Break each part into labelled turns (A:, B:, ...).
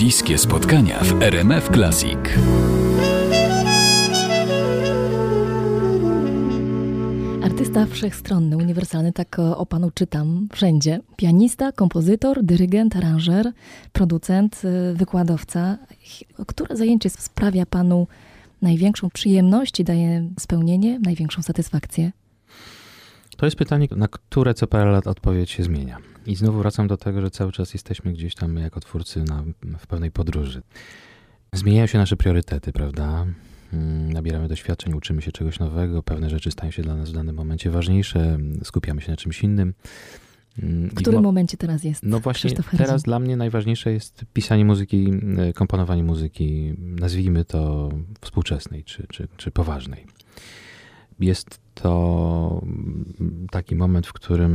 A: Bliskie spotkania w RMF Classic.
B: Artysta wszechstronny, uniwersalny, tak o panu czytam wszędzie. Pianista, kompozytor, dyrygent, aranżer, producent, y, wykładowca. Które zajęcie sprawia panu największą przyjemność i daje spełnienie, największą satysfakcję?
C: To jest pytanie, na które co parę lat odpowiedź się zmienia. I znowu wracam do tego, że cały czas jesteśmy gdzieś tam jako twórcy na, w pewnej podróży. Zmieniają się nasze priorytety, prawda? Mm, nabieramy doświadczeń, uczymy się czegoś nowego, pewne rzeczy stają się dla nas w danym momencie ważniejsze, skupiamy się na czymś innym.
B: Mm, w którym momencie teraz jest?
C: No właśnie, teraz dla mnie najważniejsze jest pisanie muzyki, e, komponowanie muzyki, nazwijmy to współczesnej czy, czy, czy poważnej. Jest to taki moment, w którym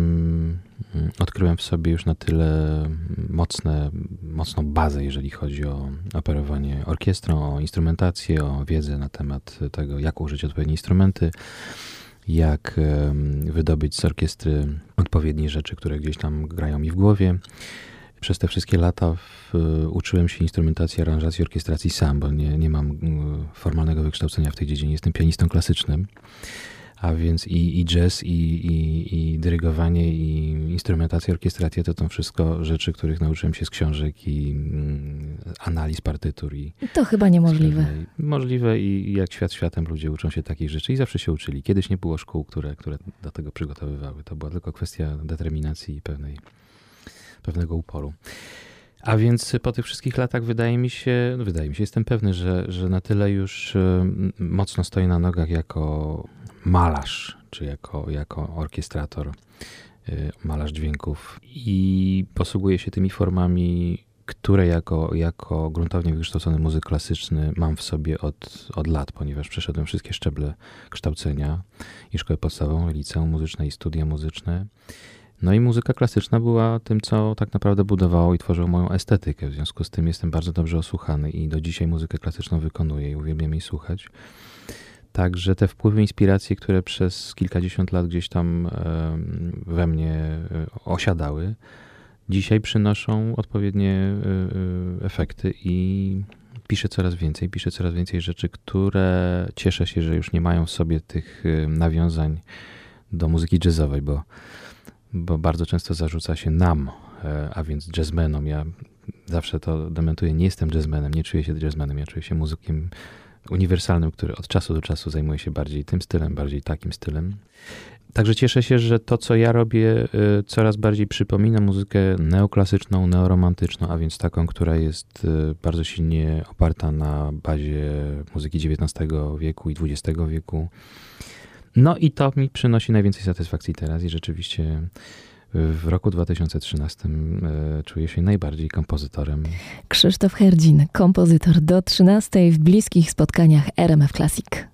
C: mm, odkryłem w sobie już na tyle mocne, mocną bazę, jeżeli chodzi o operowanie orkiestrą, o instrumentację, o wiedzę na temat tego, jak użyć odpowiednie instrumenty, jak wydobyć z orkiestry odpowiednie rzeczy, które gdzieś tam grają mi w głowie. Przez te wszystkie lata w, uczyłem się instrumentacji, aranżacji, orkiestracji sam, bo nie, nie mam formalnego wykształcenia w tej dziedzinie. Jestem pianistą klasycznym a więc i, i jazz, i, i, i dyrygowanie, i instrumentacja, orkiestracja to są wszystko rzeczy, których nauczyłem się z książek i mm, analiz partytur. I
B: to chyba niemożliwe.
C: Możliwe i jak świat światem ludzie uczą się takich rzeczy i zawsze się uczyli. Kiedyś nie było szkół, które, które do tego przygotowywały. To była tylko kwestia determinacji i pewnej, pewnego uporu. A więc po tych wszystkich latach wydaje mi się, no wydaje mi się, jestem pewny, że, że na tyle już mocno stoi na nogach jako malarz, czy jako, jako orkiestrator, y, malarz dźwięków i posługuje się tymi formami, które jako, jako gruntownie wykształcony muzyk klasyczny mam w sobie od, od lat, ponieważ przeszedłem wszystkie szczeble kształcenia i szkołę podstawową, i liceum muzyczne, i studia muzyczne. No i muzyka klasyczna była tym, co tak naprawdę budowało i tworzyło moją estetykę. W związku z tym jestem bardzo dobrze osłuchany i do dzisiaj muzykę klasyczną wykonuję i uwielbiam jej słuchać. Także te wpływy, inspiracje, które przez kilkadziesiąt lat gdzieś tam we mnie e, osiadały, dzisiaj przynoszą odpowiednie e, e, efekty i piszę coraz więcej, piszę coraz więcej rzeczy, które cieszę się, że już nie mają w sobie tych nawiązań do muzyki jazzowej, bo, bo bardzo często zarzuca się nam, a więc jazzmenom. Ja zawsze to dementuję, nie jestem jazzmenem, nie czuję się jazzmenem, ja czuję się muzykiem uniwersalnym, który od czasu do czasu zajmuje się bardziej tym stylem, bardziej takim stylem. Także cieszę się, że to, co ja robię, y, coraz bardziej przypomina muzykę neoklasyczną, neoromantyczną, a więc taką, która jest y, bardzo silnie oparta na bazie muzyki XIX wieku i XX wieku. No i to mi przynosi najwięcej satysfakcji teraz i rzeczywiście w roku 2013 e, czuję się najbardziej kompozytorem.
B: Krzysztof Herdzin, kompozytor do 13 w bliskich spotkaniach RMF Classic.